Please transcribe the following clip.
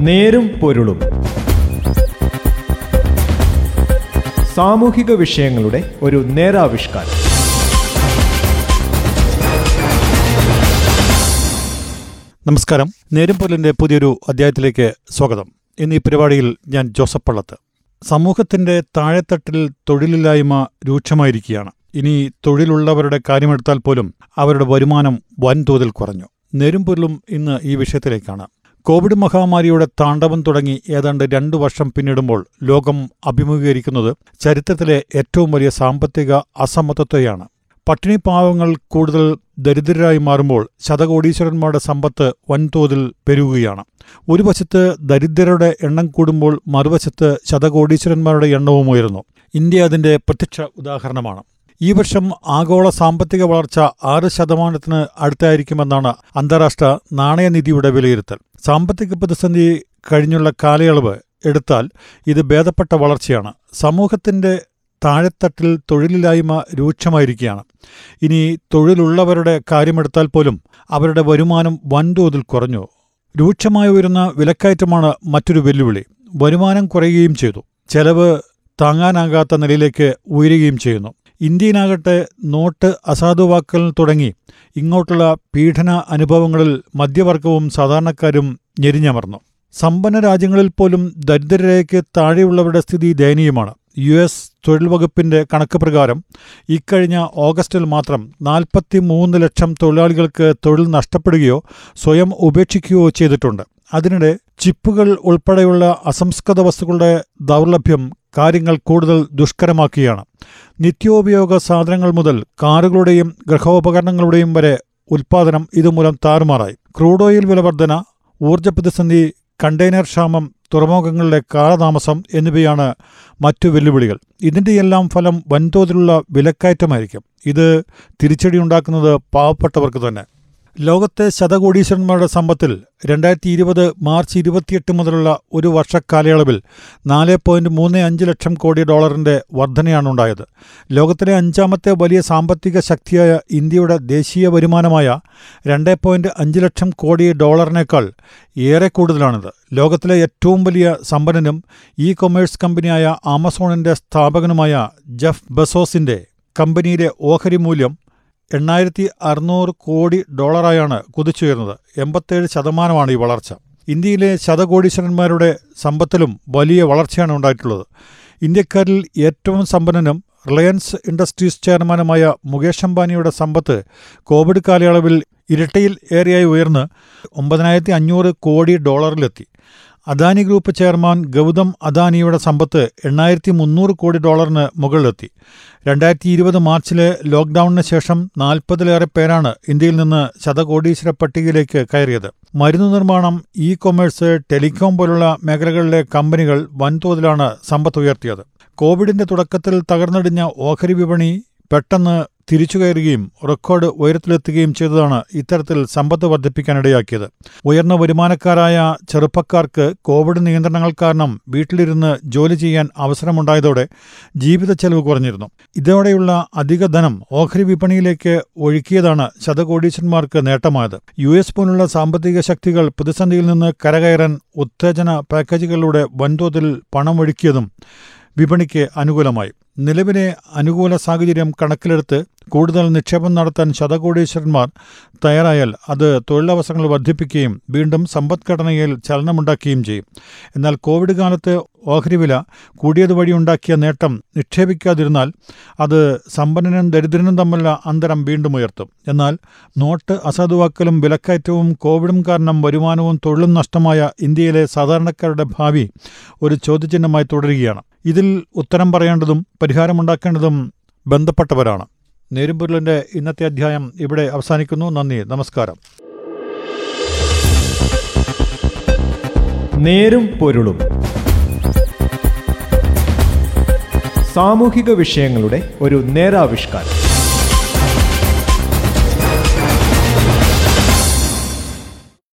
നേരും പൊരുളും. സാമൂഹിക വിഷയങ്ങളുടെ ഒരു നേരാവിഷ്കാരം. നമസ്കാരം. നേരും പൊരുളിന്റെ പുതിയൊരു അധ്യായത്തിലേക്ക് സ്വാഗതം. ഇന്ന് ഈ പരിപാടിയിൽ ഞാൻ ജോസഫ് പള്ളത്ത്. സമൂഹത്തിന്റെ താഴെത്തട്ടിൽ തൊഴിലില്ലായ്മ രൂക്ഷമായിരിക്കുകയാണ്. ഇനി തൊഴിലുള്ളവരുടെ കാര്യമെടുത്താൽ പോലും അവരുടെ വരുമാനം വൻതോതിൽ കുറഞ്ഞു. നേരുംപൊരുളും ഇന്ന് ഈ വിഷയത്തിലേക്കാണ്. കോവിഡ് മഹാമാരിയുടെ താണ്ഡവം തുടങ്ങി ഏതാണ്ട് രണ്ടു വർഷം പിന്നിടുമ്പോൾ ലോകം അഭിമുഖീകരിക്കുന്നത് ചരിത്രത്തിലെ ഏറ്റവും വലിയ സാമ്പത്തിക അസമത്വത്തെയാണ്. പട്ടിണി പാവങ്ങൾ കൂടുതൽ ദരിദ്രരായി മാറുമ്പോൾ ശതകോടീശ്വരന്മാരുടെ സമ്പത്ത് വൻതോതിൽ പെരുകുകയാണ്. ഒരു വശത്ത് ദരിദ്രരുടെ എണ്ണം കൂടുമ്പോൾ മറുവശത്ത് ശതകോടീശ്വരന്മാരുടെ എണ്ണവും ഉയരുന്നു. ഇന്ത്യ അതിന്റെ പ്രത്യക്ഷ ഉദാഹരണമാണ്. ഈ വർഷം ആഗോള സാമ്പത്തിക വളർച്ച ആറ് ശതമാനത്തിന് അടുത്തായിരിക്കുമെന്നാണ് അന്താരാഷ്ട്ര നാണയനിധിയുടെ വിലയിരുത്തൽ. സാമ്പത്തിക പ്രതിസന്ധി കഴിഞ്ഞുള്ള കാലയളവ് എടുത്താൽ ഇത് ഭേദപ്പെട്ട വളർച്ചയാണ്. സമൂഹത്തിന്റെ താഴെത്തട്ടിൽ തൊഴിലില്ലായ്മ രൂക്ഷമായിരിക്കുകയാണ്. ഇനി തൊഴിലുള്ളവരുടെ കാര്യമെടുത്താൽ പോലും അവരുടെ വരുമാനം വൻതോതിൽ കുറഞ്ഞു. രൂക്ഷമായി ഉയരുന്ന വിലക്കയറ്റമാണ് മറ്റൊരു വെല്ലുവിളി. വരുമാനം കുറയുകയും ചെയ്തു. ചെലവ് താങ്ങാനാകാത്ത നിലയിലേക്ക് ഉയരുകയും ചെയ്യുന്നു. ഇന്ത്യയിലാകട്ടെ നോട്ട് അസാധുവാക്കൽ തുടങ്ങി. ഇങ്ങോട്ടുള്ള പീഡന അനുഭവങ്ങളിൽ മധ്യവർഗവും സാധാരണക്കാരും ഞെരിഞ്ഞമർന്നു. സമ്പന്ന രാജ്യങ്ങളിൽ പോലും ദരിദ്രരേഖയ്ക്ക് താഴെയുള്ളവരുടെ സ്ഥിതി ദയനീയമാണ്. യു എസ് തൊഴിൽ വകുപ്പിന്റെ കണക്ക് പ്രകാരം ഇക്കഴിഞ്ഞ ഓഗസ്റ്റിൽ മാത്രം നാൽപ്പത്തി മൂന്ന് ലക്ഷം തൊഴിലാളികൾക്ക് തൊഴിൽ നഷ്ടപ്പെടുകയോ സ്വയം ഉപേക്ഷിക്കുകയോ ചെയ്തിട്ടുണ്ട്. അതിനിടെ ചിപ്പുകൾ ഉൾപ്പെടെയുള്ള അസംസ്കൃത വസ്തുക്കളുടെ ദൗർലഭ്യം കാര്യങ്ങൾ കൂടുതൽ ദുഷ്കരമാക്കുകയാണ്. നിത്യോപയോഗ സാധനങ്ങൾ മുതൽ കാറുകളുടെയും ഗൃഹോപകരണങ്ങളുടെയും വരെ ഉൽപ്പാദനം ഇതുമൂലം താറുമാറായി. ക്രൂഡ് ഓയിൽ വിലവർധന ഊർജ പ്രതിസന്ധി കണ്ടെയ്നർ ക്ഷാമം തുറമുഖങ്ങളിലെ കാലതാമസം എന്നിവയാണ് മറ്റു വെല്ലുവിളികൾ. ഇതിന്റെയെല്ലാം ഫലം വൻതോതിലുള്ള വിലക്കയറ്റമായിരിക്കും. ഇത് തിരിച്ചടിയുണ്ടാക്കുന്നത് പാവപ്പെട്ടവർക്ക് തന്നെ. ലോകത്തെ ശതകോടീശ്വരന്മാരുടെ സമ്പത്തിൽ രണ്ടായിരത്തി ഇരുപത് മാർച്ച് ഇരുപത്തിയെട്ട് മുതലുള്ള ഒരു വർഷക്കാലയളവിൽ നാല് പോയിന്റ് മൂന്ന് അഞ്ച് ലക്ഷം കോടി ഡോളറിന്റെ വർധനയാണുണ്ടായത്. ലോകത്തിലെ അഞ്ചാമത്തെ വലിയ സാമ്പത്തിക ശക്തിയായ ഇന്ത്യയുടെ ദേശീയ വരുമാനമായ രണ്ട് പോയിന്റ് അഞ്ച് ലക്ഷം കോടി ഡോളറിനേക്കാൾ ഏറെ കൂടുതലാണിത്. ലോകത്തിലെ ഏറ്റവും വലിയ സമ്പന്നനും ഇ കൊമേഴ്സ് കമ്പനിയായ ആമസോണിന്റെ സ്ഥാപകനുമായ ജെഫ് ബസോസിന്റെ കമ്പനിയിലെ ഓഹരി മൂല്യം എണ്ണായിരത്തി അറുന്നൂറ് കോടി ഡോളറായാണ് കുതിച്ചുയർന്നത് എൺപത്തേഴ് ശതമാനമാണ് ഈ വളർച്ച. ഇന്ത്യയിലെ ശതകോടീശ്വരന്മാരുടെ സമ്പത്തിലും വലിയ വളർച്ചയാണ് ഉണ്ടായിട്ടുള്ളത്. ഇന്ത്യക്കാരിൽ ഏറ്റവും സമ്പന്നനും റിലയൻസ് ഇൻഡസ്ട്രീസ് ചെയർമാനുമായ മുകേഷ് അംബാനിയുടെ സമ്പത്ത് കോവിഡ് കാലയളവിൽ ഇരട്ടയിൽ ഏറെയായി ഉയർന്ന് ഒമ്പതിനായിരത്തി അഞ്ഞൂറ് കോടി ഡോളറിലെത്തി. അദാനി ഗ്രൂപ്പ് ചെയർമാൻ ഗൗതം അദാനിയുടെ സമ്പത്ത് എണ്ണായിരത്തി മുന്നൂറ് കോടി ഡോളറിന് മുകളിലെത്തി. രണ്ടായിരത്തി ഇരുപത് മാർച്ചിലെ ലോക്ക്ഡൌണിന് ശേഷം നാൽപ്പതിലേറെ പേരാണ് ഇന്ത്യയിൽ നിന്ന് ശതകോടീശ്വര പട്ടികയിലേക്ക് കയറിയത്. മരുന്ന് നിർമ്മാണം ഇ കൊമേഴ്സ് ടെലികോം പോലുള്ള മേഖലകളിലെ കമ്പനികൾ വൻതോതിലാണ് സമ്പത്ത് ഉയർത്തിയത്. കോവിഡിന്റെ തുടക്കത്തിൽ തകർന്നടിഞ്ഞ ഓഹരി വിപണി പെട്ടെന്ന് തിരിച്ചുകയറുകയും റെക്കോർഡ് ഉയരത്തിലെത്തുകയും ചെയ്തതാണ് ഇത്തരത്തിൽ സമ്പത്ത് വർദ്ധിപ്പിക്കാനിടയാക്കിയത്. ഉയർന്ന വരുമാനക്കാരായ ചെറുപ്പക്കാർക്ക് കോവിഡ് നിയന്ത്രണങ്ങൾ കാരണം വീട്ടിലിരുന്ന് ജോലി ചെയ്യാൻ അവസരമുണ്ടായതോടെ ജീവിത ചെലവ് കുറഞ്ഞിരുന്നു. ഇതോടെയുള്ള അധിക ധനം ഓഹരി വിപണിയിലേക്ക് ഒഴുക്കിയതാണ് ശതകോടീശ്വരന്മാർക്ക് നേട്ടമായത്. യു എസ് പോലുള്ള സാമ്പത്തിക ശക്തികൾ പ്രതിസന്ധിയിൽ നിന്ന് കരകയറാൻ ഉത്തേജന പാക്കേജുകളിലൂടെ വൻതോതിൽ പണമൊഴുക്കിയതും വിപണിക്ക് അനുകൂലമായി. നിലവിലെ അനുകൂല സാഹചര്യം കണക്കിലെടുത്ത് കൂടുതൽ നിക്ഷേപം നടത്താൻ ശതകോടീശ്വരന്മാർ തയ്യാറായാൽ അത് തൊഴിലവസരങ്ങൾ വർദ്ധിപ്പിക്കുകയും വീണ്ടും സമ്പദ്ഘടനയിൽ ചലനമുണ്ടാക്കുകയും ചെയ്യും. എന്നാൽ കോവിഡ് കാലത്ത് ഓഹരി വില കൂടിയത് വഴിയുണ്ടാക്കിയ നേട്ടം നിക്ഷേപിക്കാതിരുന്നാൽ അത് സമ്പന്നനും ദരിദ്രനും തമ്മിലുള്ള അന്തരം വീണ്ടും ഉയർത്തും. എന്നാൽ നോട്ട് അസാധുവാക്കലും വിലക്കയറ്റവും കോവിഡും കാരണം വരുമാനവും തൊഴിലും നഷ്ടമായ ഇന്ത്യയിലെ സാധാരണക്കാരുടെ ഭാവി ഒരു ചോദ്യചിഹ്നമായി തുടരുകയാണ്. ഇതിൽ ഉത്തരം പറയേണ്ടതും പരിഹാരമുണ്ടാക്കേണ്ടതും ബന്ധപ്പെട്ടവരാണ്. നേരുംപൊരുളിന്റെ ഇന്നത്തെ അധ്യായം ഇവിടെ അവസാനിക്കുന്നു. നന്ദി. നമസ്കാരം. നേരും പൊരുളും. സാമൂഹിക വിഷയങ്ങളുടെ ഒരു നേരാവിഷ്കാരം.